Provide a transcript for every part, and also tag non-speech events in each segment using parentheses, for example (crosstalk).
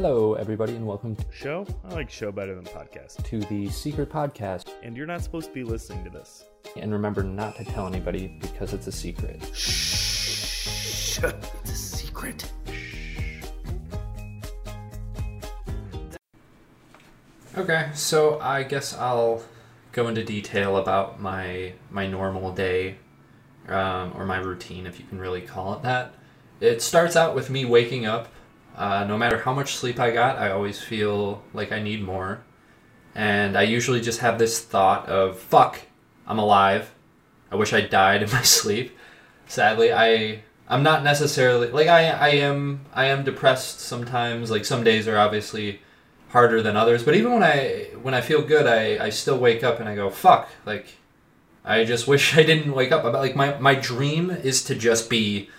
Hello, everybody, and welcome to Show? I like show better than podcast. to the Secret Podcast. And you're not supposed to be listening to this. And remember not to tell anybody because it's a secret. Shh. It's a secret. Okay, so I guess I'll go into detail about my my normal day, um, or my routine, if you can really call it that. It starts out with me waking up. Uh, no matter how much sleep I got, I always feel like I need more, and I usually just have this thought of "fuck, I'm alive. I wish I died in my (laughs) sleep." Sadly, I I'm not necessarily like I I am I am depressed sometimes. Like some days are obviously harder than others. But even when I when I feel good, I, I still wake up and I go fuck. Like I just (laughs) wish I didn't wake up. Like my my dream is to just be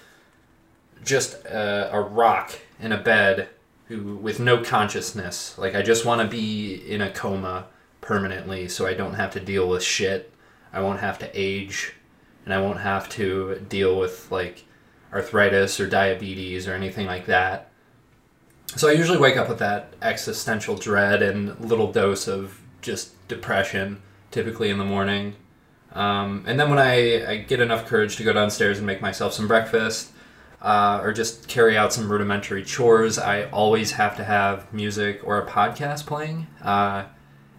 just a, a rock in a bed who with no consciousness. Like I just want to be in a coma permanently, so I don't have to deal with shit. I won't have to age, and I won't have to deal with like arthritis or diabetes or anything like that. So I usually wake up with that existential dread and little dose of just depression, typically in the morning. Um, and then when I, I get enough courage to go downstairs and make myself some breakfast, uh, or just carry out some rudimentary chores, I always have to have music or a podcast playing. Uh,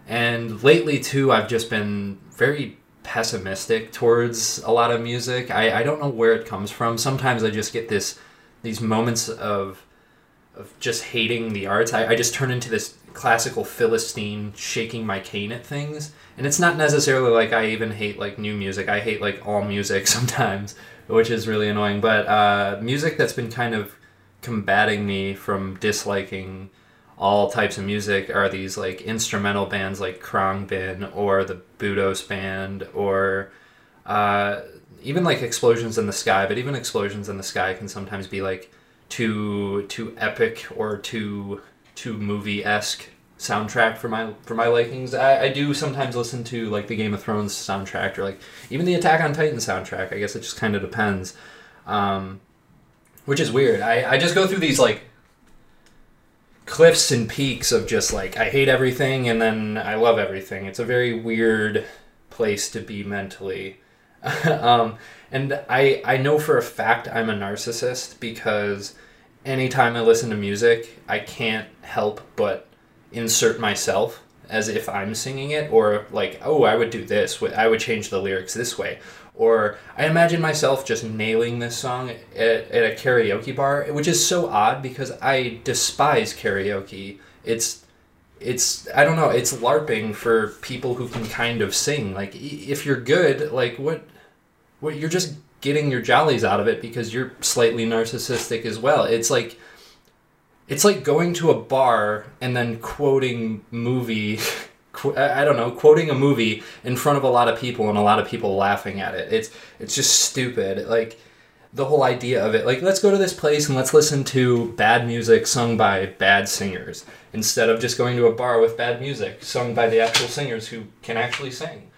and lately, too, I've just been very pessimistic towards a lot of music. I, I don't know where it comes from. Sometimes I just get this these moments of of just hating the arts. I, I just turn into this classical Philistine shaking my cane at things. And it's not necessarily like I even hate like new music. I hate like all music (laughs) sometimes, which is really annoying. But uh, music that's been kind of combating me from disliking all types of music are these like instrumental bands like Khruangbin or the Budos band or uh, even like Explosions in the Sky. But even Explosions in the Sky can sometimes be like too too epic or too too movie esque soundtrack for my for my likings. I, I do sometimes listen to like the Game of Thrones soundtrack or like even the Attack on Titan soundtrack. I guess it just kind of depends, um, which is weird. I, I just go through these like cliffs and peaks of just like I hate everything and then I love everything. It's a very weird place to be mentally. (laughs) um, and I I know for a fact I'm a narcissist because anytime I listen to music, I can't help but insert myself as if I'm singing it or like, oh, I would do this. I would change the lyrics this way. Or I imagine myself just nailing this song at, at a karaoke bar, which is so odd because I despise karaoke. It's it's I don't know, it's larping for people who can kind of sing. Like if you're good, like what what you're just getting your jollies out of it because you're slightly narcissistic as well. It's like it's like going to a bar and then quoting movie (laughs) I don't know, quoting a movie in front of a lot of people and a lot of people laughing at it. It's it's just stupid. Like the whole idea of it. Like let's go to this place and let's listen to bad music sung by bad singers instead of just going to a bar with bad music sung by the actual singers who can actually sing.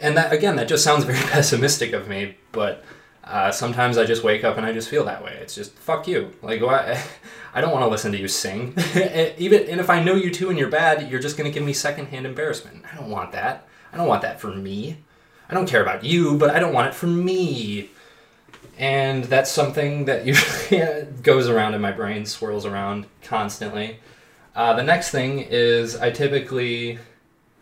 And that again, that just sounds very (laughs) pessimistic of me, but uh, sometimes I just wake up and I just feel that way. It's just fuck you. Like why? (laughs) I don't want to listen to you sing. (laughs) Even and if I know you too and you're bad, you're just gonna give me secondhand embarrassment. I don't want that. I don't want that for me. I don't care about you, but I don't want it for me. And that's something that usually (laughs) goes around in my brain, swirls around constantly. Uh, the next thing is I typically,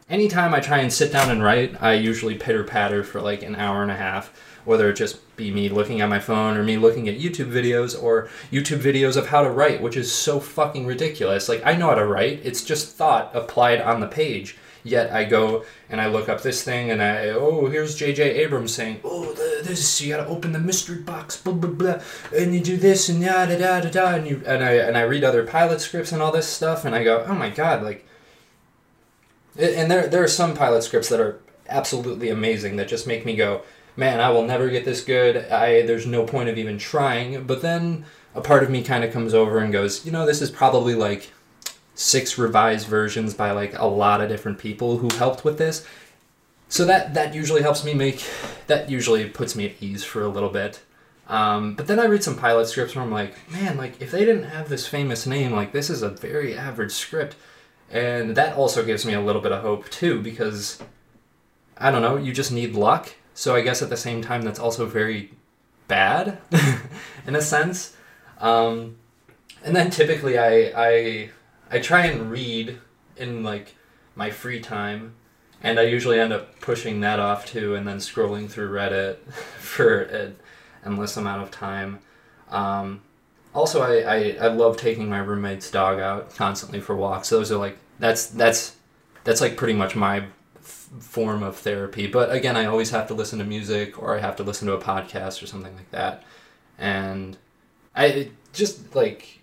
anytime I try and sit down and write, I usually pitter patter for like an hour and a half whether it just be me looking at my phone or me looking at YouTube videos or YouTube videos of how to write, which is so fucking ridiculous. Like, I know how to write, it's just thought applied on the page. Yet I go and I look up this thing and I, oh, here's J.J. Abrams saying, oh, this, you gotta open the mystery box, blah, blah, blah, and you do this and da, da, da, da, da, and, you, and, I, and I read other pilot scripts and all this stuff and I go, oh my god, like, and there, there are some pilot scripts that are absolutely amazing that just make me go, man, I will never get this good. I there's no point of even trying. But then a part of me kind of comes over and goes, you know, this is probably like six revised versions by like a lot of different people who helped with this. So that that usually helps me make that usually puts me at ease for a little bit. Um, but then I read some pilot scripts where I'm like, man, like if they didn't have this famous name, like this is a very average script, and that also gives me a little bit of hope too because I don't know, you just need luck. So I guess at the same time, that's also very bad (laughs) in a sense. Um, and then typically I I I try and read in like my free time and I usually end up pushing that off too and then scrolling through Reddit (laughs) for an endless amount of time. Um, also, I, I, I love taking my roommate's dog out constantly for walks. Those are like that's that's that's like pretty much my form of therapy. But again, I always have to listen to music or I have to listen to a podcast or something like that. And I just like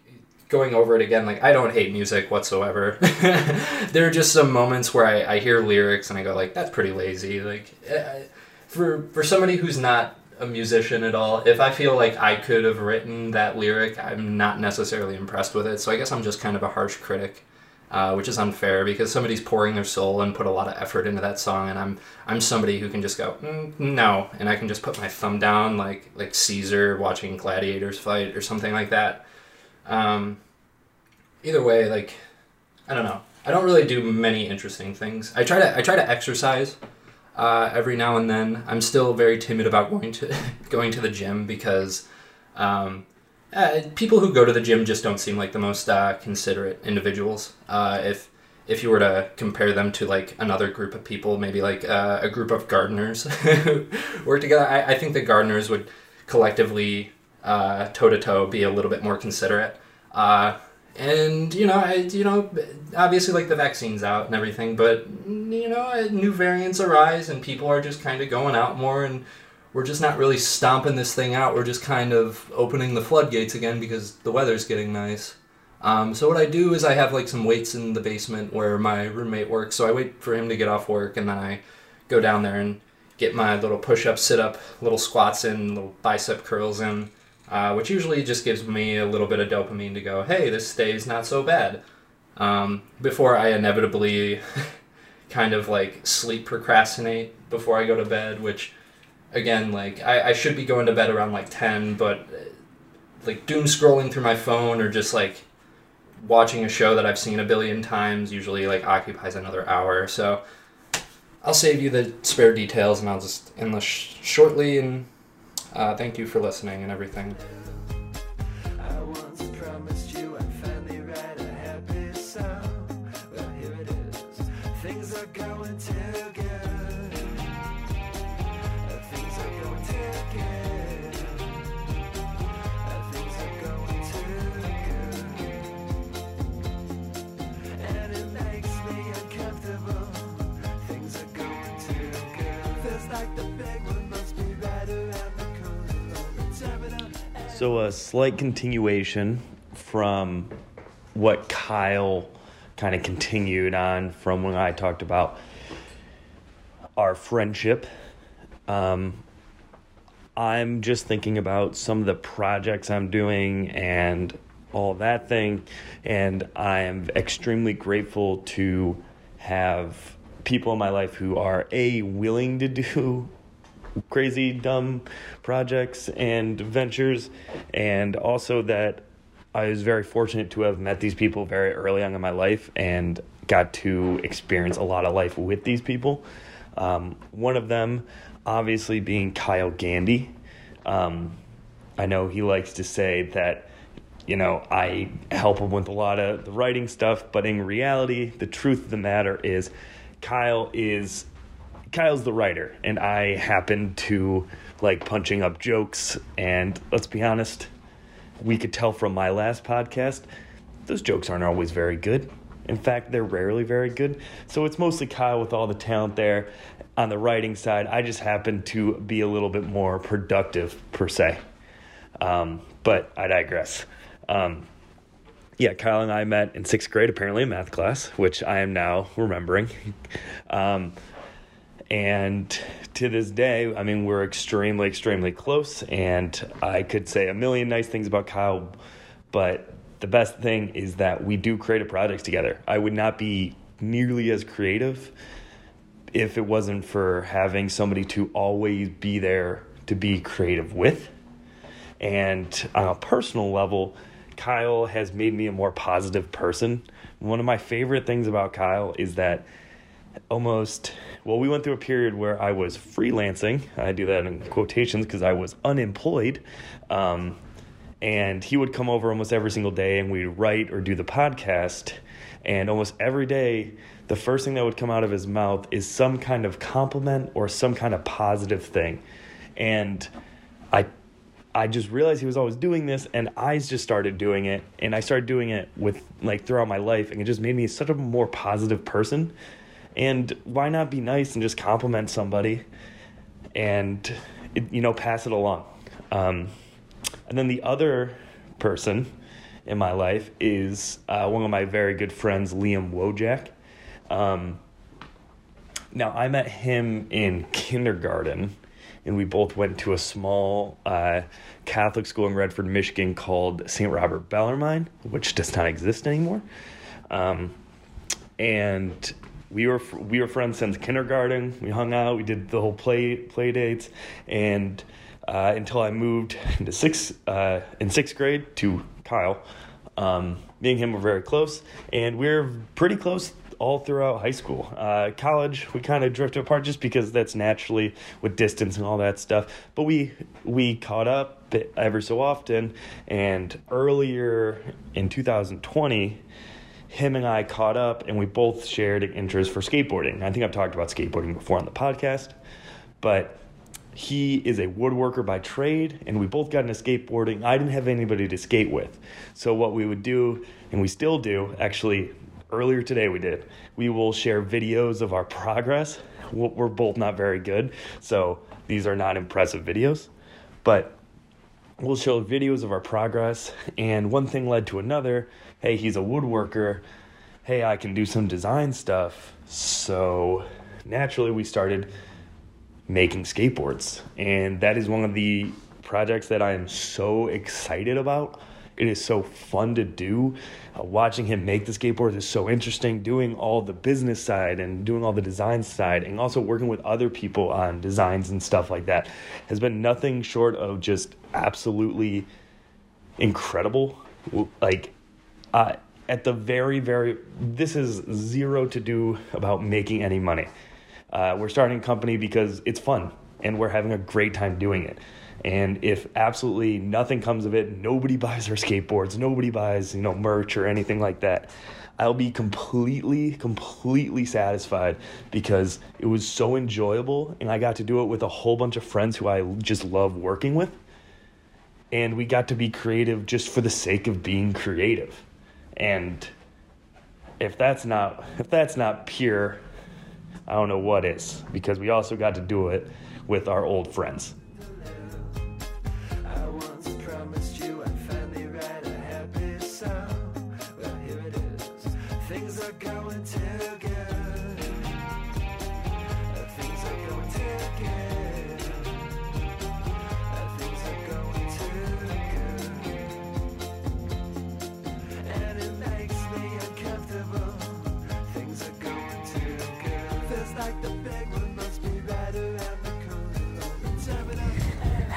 going over it again, like I don't hate music whatsoever. (laughs) there are just some moments where I, I hear lyrics and I go like, that's pretty lazy. Like uh, for for somebody who's not a musician at all, if I feel like I could have written that lyric, I'm not necessarily impressed with it. So I guess I'm just kind of a harsh critic. Uh, which is unfair because somebody's pouring their soul and put a lot of effort into that song, and I'm I'm somebody who can just go mm, no, and I can just put my thumb down like like Caesar watching gladiators fight or something like that. Um, either way, like I don't know. I don't really do many interesting things. I try to I try to exercise uh, every now and then. I'm still very timid about going to (laughs) going to the gym because um, uh, people who go to the gym just don't seem like the most uh, considerate individuals. Uh, if if you were to compare them to like another group of people, maybe like uh, a group of gardeners who (laughs) work together, I, I think the gardeners would collectively toe to toe be a little bit more considerate. Uh, and you know, I, you know, obviously like the vaccine's out and everything, but you know, new variants arise and people are just kind of going out more and we're just not really stomping this thing out. We're just kind of opening the floodgates again because the weather's getting nice. Um, so what I do is I have like some weights in the basement where my roommate works. So I wait for him to get off work and then I go down there and get my little push-up, sit-up, little squats in, little bicep curls in, uh, which usually just gives me a little bit of dopamine to go, hey, this day's not so bad. Um, before I inevitably (laughs) kind of like sleep procrastinate before I go to bed, which again, like I, I should be going to bed around like ten, but uh, like doom scrolling through my phone or just like watching a show that I've seen a billion times usually like occupies another hour. So I'll save you the spare details and I'll just end this sh- shortly. And uh, thank you for listening and everything. So, a slight continuation from what Kyle kind of continued on from when I talked about our friendship. Um, I'm just thinking about some of the projects I'm doing and all that thing, and I am extremely grateful to have people in my life who are a willing to do crazy dumb projects and ventures and also that I was very fortunate to have met these people very early on in my life and got to experience a lot of life with these people. Um, one of them, obviously, being Kyle Gandy. Um, I know he likes to say that, you know, I help him with a lot of the writing stuff, but in reality, the truth of the matter is, Kyle is Kyle's the writer, and I happen to like punching up jokes. And let's be honest, we could tell from my last podcast, those jokes aren't always very good. In fact, they're rarely very good. So it's mostly Kyle with all the talent there. On the writing side, I just happen to be a little bit more productive, per se. Um, but I digress. Um, yeah, Kyle and I met in sixth grade, apparently in math class, which I am now remembering. Um, and to this day, I mean, we're extremely, extremely close. And I could say a million nice things about Kyle, but the best thing is that we do creative projects together. I would not be nearly as creative if it wasn't for having somebody to always be there to be creative with. And on a personal level, Kyle has made me a more positive person. One of my favorite things about Kyle is that almost well we went through a period where i was freelancing. I do that in quotations because i was unemployed. Um, and he would come over almost every single day and we'd write or do the podcast. And almost every day the first thing that would come out of his mouth is some kind of compliment or some kind of positive thing. And i I just realized he was always doing this, and I just started doing it, and I started doing it with like throughout my life, and it just made me such a more positive person. And why not be nice and just compliment somebody, and it, you know pass it along. Um, and then the other person in my life is uh, one of my very good friends, Liam Wojak. Um, now I met him in kindergarten and we both went to a small uh, Catholic school in Redford, Michigan called St. Robert Bellarmine, which does not exist anymore. Um, and we were we were friends since kindergarten. We hung out. We did the whole play play dates, and uh, until I moved into sixth uh, in sixth grade to Kyle. Um, me and him were very close, and we are pretty close all throughout high school. Uh, college, we kind of drifted apart just because that's naturally with distance and all that stuff. But we we caught up ever so often, and earlier in 2020, him and I caught up, and we both shared an interest for skateboarding. I think I've talked about skateboarding before on the podcast, but he is a woodworker by trade and we both got into skateboarding. I didn't have anybody to skate with. So what we would do and we still do actually earlier today we did we will share videos of our progress. We're both not very good so these are not impressive videos but we'll show videos of our progress and one thing led to another hey he's a woodworker hey i can do some design stuff so naturally we started making skateboards. And that is one of the projects that I am so excited about. It is so fun to do. Uh, watching him make the skateboards is so interesting. Doing all the business side and doing all the design side, and also working with other people on designs and stuff like that has been nothing short of just absolutely incredible. Like, uh, at the very, very, this is zero to do about making any money. Uh, we're starting a company because it's fun and we're having a great time doing it. And if absolutely nothing comes of it, nobody (laughs) buys our skateboards, nobody buys, you know, merch or anything like that, I'll be completely, completely satisfied because it was so enjoyable and I got to do it with a whole bunch of friends who I just love working with. And we got to be creative just for the sake of being creative. And if that's not if that's not pure I don't know what is because we also got to do it with our old friends.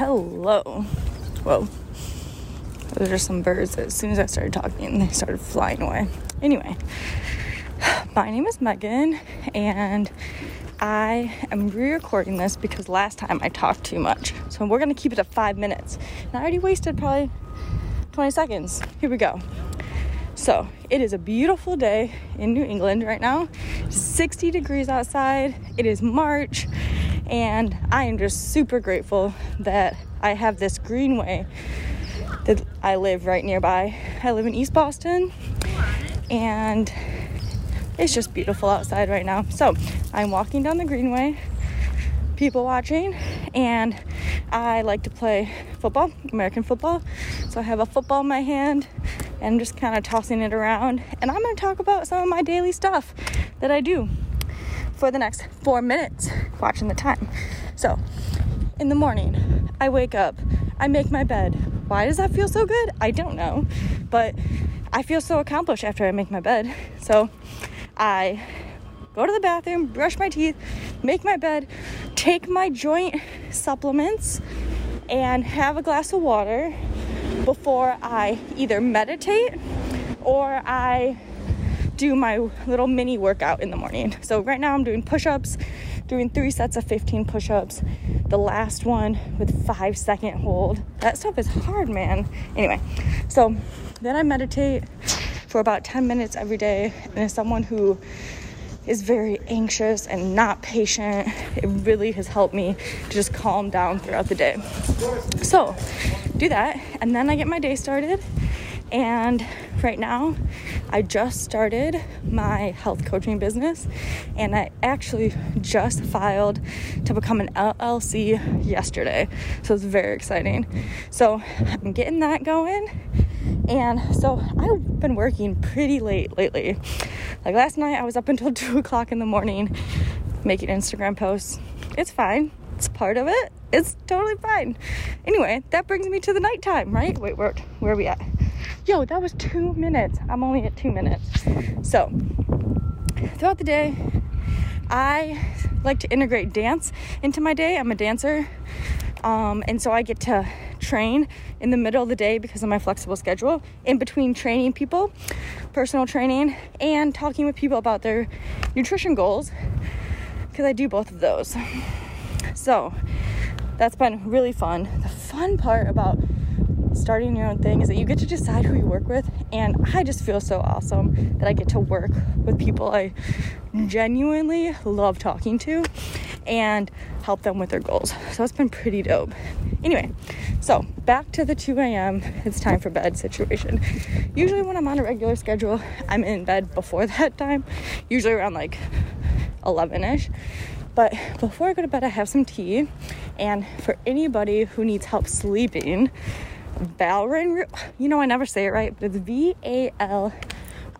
Hello. Whoa. Those are some birds that as soon as I started talking, they started flying away. Anyway, my name is Megan, and I am re recording this because last time I talked too much. So we're going to keep it at five minutes. And I already wasted probably 20 seconds. Here we go. So, it is a beautiful day in New England right now. It's 60 degrees outside. It is March, and I am just super grateful that I have this greenway that I live right nearby. I live in East Boston, and it's just beautiful outside right now. So, I'm walking down the greenway, people watching, and I like to play football, American football. So, I have a football in my hand and I'm just kind of tossing it around. And I'm going to talk about some of my daily stuff that I do for the next four minutes, watching the time. So, in the morning, I wake up, I make my bed. Why does that feel so good? I don't know, but I feel so accomplished after I make my bed. So, I go to the bathroom, brush my teeth, make my bed, take my joint supplements, and have a glass of water before I either meditate or I do my little mini workout in the morning. So right now I'm doing push-ups, doing 3 sets of 15 push-ups. The last one with 5 second hold. That stuff is hard, man. Anyway, so then I meditate for about 10 minutes every day and as someone who is very anxious and not patient, it really has helped me to just calm down throughout the day. So, do that, and then I get my day started. And right now, I just started my health coaching business, and I actually just filed to become an LLC yesterday. So it's very exciting. So I'm getting that going, and so I've been working pretty late lately. Like last night, I was up until (laughs) two o'clock in the morning making Instagram posts. It's fine. It's part of it. It's totally fine. Anyway, that brings me to the nighttime, right? Wait, where where are we at? Yo, that was two minutes. I'm only at two minutes. So throughout the day, I like to integrate dance into my day. I'm a dancer. Um, and so I get to train in the middle of the day because of my flexible schedule, in between training people, personal training, and talking with people about their nutrition goals because I do both of those. So that's been really fun. The fun part about starting your own thing is that you get to decide who you work with and i just feel so awesome that i get to work with people i genuinely love talking to and help them with their goals. So it's been pretty dope. Anyway so back to the 2 a.m it's time for bed situation. Usually when i'm on a regular schedule i'm in bed before (laughs) that time usually around like 11ish but before i go to bed i have some tea and for anybody who needs help sleeping Valerian. You know, I never say it right, but it's V A L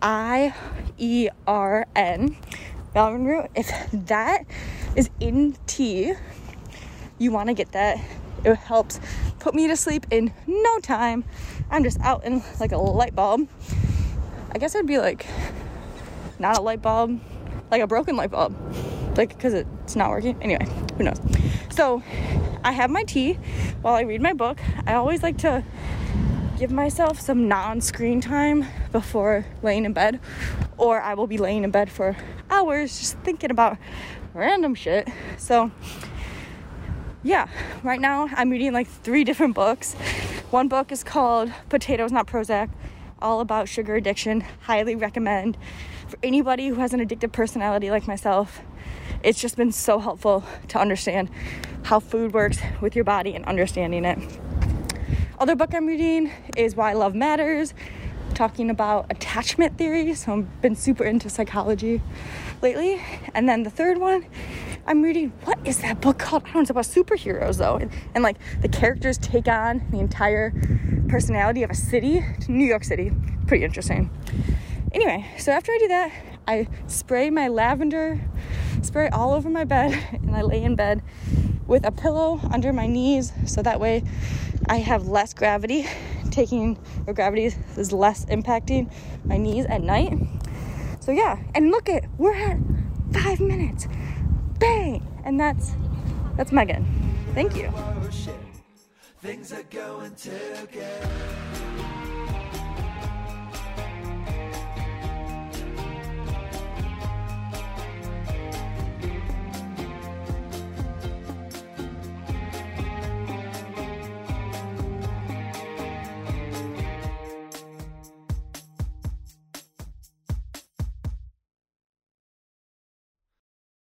I E R N. Valerian root. If that is in tea, you want to get that. It helps put me to sleep in no time. I'm just out in like a light bulb. I guess it'd be like not a light bulb, like a broken light bulb, like because it's not working. Anyway, who knows? So I have my tea while I read my book. I always like to give myself some non screen time before laying in bed, or I will be laying in bed for hours just thinking about random shit. So, yeah, right now I'm reading like three different books. One book is called Potatoes Not Prozac, all about sugar addiction. Highly recommend for anybody who has an addictive personality like myself. It's just been so helpful to understand how food works with your body and understanding it. Other book I'm reading is Why Love Matters, talking about attachment theory. So I've been super into psychology lately. And then the third one, I'm reading what is that book called? I don't know, it's about superheroes though. And, and like the characters take on the entire personality of a city, New York City. Pretty interesting. Anyway, so after I do that, I spray my lavender spray all over my bed (laughs) and I lay in bed with a pillow under my knees so that way I have less gravity taking or gravity is less impacting my knees at night. So yeah, and look at we're at five minutes. Bang! And that's that's Megan. Thank you.